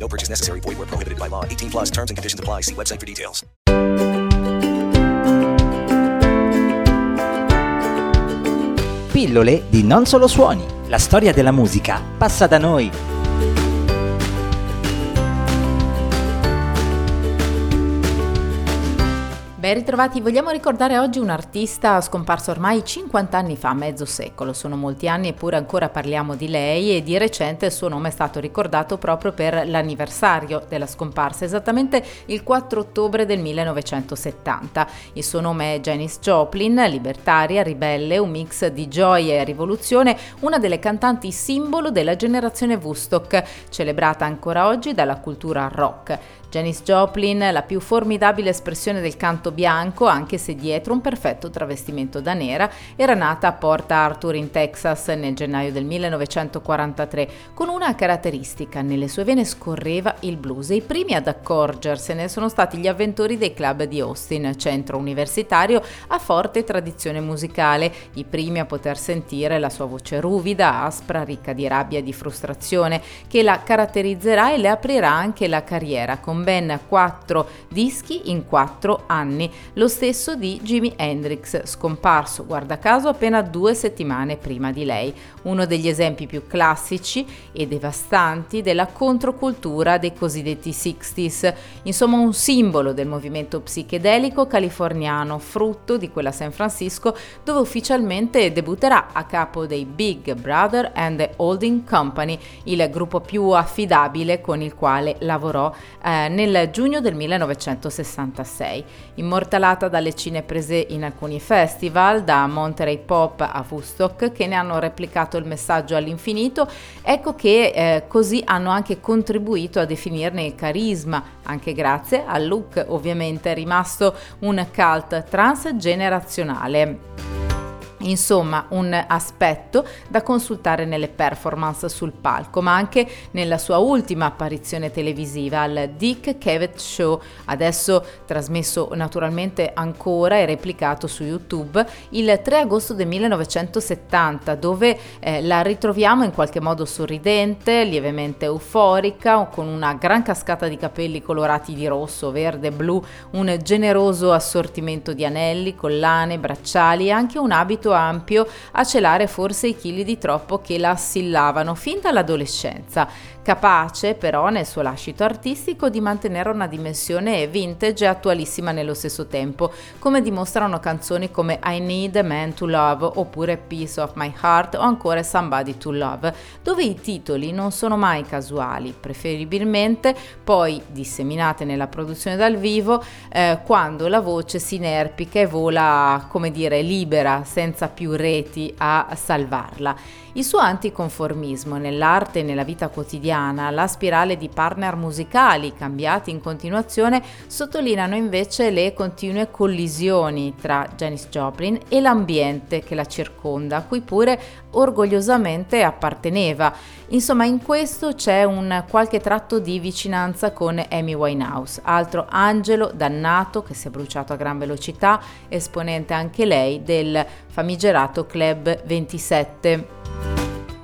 No purchase necessary. Void where prohibited by law. 18 plus terms and conditions apply. See website for details. Pillole di Non Solo Suoni. La storia della musica passa da noi. Ben ritrovati, vogliamo ricordare oggi un artista scomparso ormai 50 anni fa, mezzo secolo, sono molti anni eppure ancora parliamo di lei e di recente il suo nome è stato ricordato proprio per l'anniversario della scomparsa, esattamente il 4 ottobre del 1970. Il suo nome è Janis Joplin, libertaria, ribelle, un mix di gioia e rivoluzione, una delle cantanti simbolo della generazione Woodstock, celebrata ancora oggi dalla cultura rock. Janis Joplin, la più formidabile espressione del canto bianco, anche se dietro un perfetto travestimento da nera, era nata a Port Arthur in Texas nel gennaio del 1943, con una caratteristica, nelle sue vene scorreva il blues. E i primi ad accorgersene sono stati gli avventori dei club di Austin, centro universitario a forte tradizione musicale, i primi a poter sentire la sua voce ruvida, aspra, ricca di rabbia e di frustrazione, che la caratterizzerà e le aprirà anche la carriera con ben quattro dischi in quattro anni, lo stesso di Jimi Hendrix, scomparso guarda caso appena due settimane prima di lei, uno degli esempi più classici e devastanti della controcultura dei cosiddetti 60s, insomma un simbolo del movimento psichedelico californiano, frutto di quella San Francisco dove ufficialmente debutterà a capo dei Big Brother and the Holding Company, il gruppo più affidabile con il quale lavorò eh, nel giugno del 1966. Immortalata dalle cine prese in alcuni festival, da Monterey Pop a Woodstock, che ne hanno replicato il messaggio all'infinito, ecco che eh, così hanno anche contribuito a definirne il carisma, anche grazie al look ovviamente rimasto un cult transgenerazionale. Insomma, un aspetto da consultare nelle performance sul palco, ma anche nella sua ultima apparizione televisiva al Dick Cavett Show, adesso trasmesso naturalmente ancora e replicato su YouTube il 3 agosto del 1970, dove eh, la ritroviamo in qualche modo sorridente, lievemente euforica, con una gran cascata di capelli colorati di rosso, verde, blu, un generoso assortimento di anelli, collane, bracciali e anche un abito ampio a celare forse i chili di troppo che la assillavano fin dall'adolescenza, capace però nel suo lascito artistico di mantenere una dimensione vintage e attualissima nello stesso tempo, come dimostrano canzoni come I Need a Man to Love oppure Piece of My Heart o ancora Somebody to Love, dove i titoli non sono mai casuali, preferibilmente poi disseminate nella produzione dal vivo eh, quando la voce si inerpica e vola, come dire, libera, senza più reti a salvarla. Il suo anticonformismo nell'arte e nella vita quotidiana, la spirale di partner musicali cambiati in continuazione sottolineano invece le continue collisioni tra Janis Joplin e l'ambiente che la circonda, a cui pure orgogliosamente apparteneva. Insomma, in questo c'è un qualche tratto di vicinanza con Amy Winehouse, altro angelo dannato che si è bruciato a gran velocità, esponente anche lei del famigerato Club 27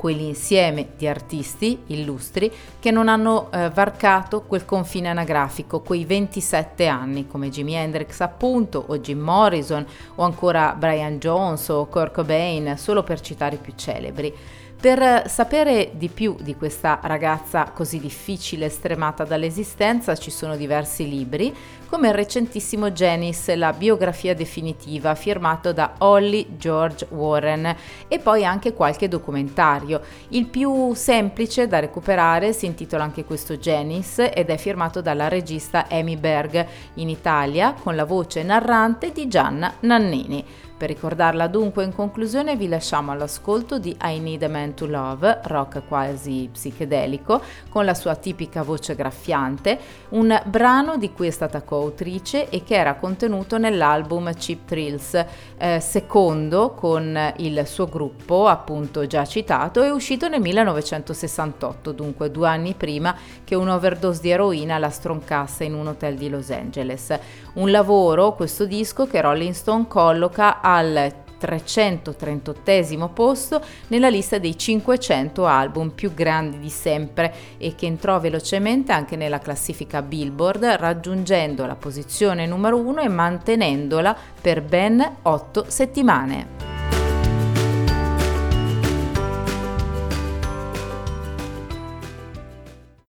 quell'insieme di artisti illustri che non hanno eh, varcato quel confine anagrafico, quei 27 anni, come Jimi Hendrix appunto, o Jim Morrison, o ancora Brian Jones o Kurt Cobain, solo per citare i più celebri. Per sapere di più di questa ragazza così difficile e stremata dall'esistenza ci sono diversi libri, come il recentissimo Janice, la biografia definitiva, firmato da Holly George Warren, e poi anche qualche documentario. Il più semplice da recuperare si intitola anche questo Janice ed è firmato dalla regista Amy Berg in Italia con la voce narrante di Gianna Nannini. Per ricordarla dunque in conclusione vi lasciamo all'ascolto di I Need a Man to Love, rock quasi psichedelico, con la sua tipica voce graffiante, un brano di cui è stata coautrice e che era contenuto nell'album Cheap Thrills, eh, secondo con il suo gruppo, appunto già citato, è uscito nel 1968, dunque due anni prima che un'overdose di eroina la stroncasse in un hotel di Los Angeles. Un lavoro, questo disco, che Rolling Stone colloca al 338 posto nella lista dei 500 album più grandi di sempre e che entrò velocemente anche nella classifica Billboard raggiungendo la posizione numero 1 e mantenendola per ben 8 settimane.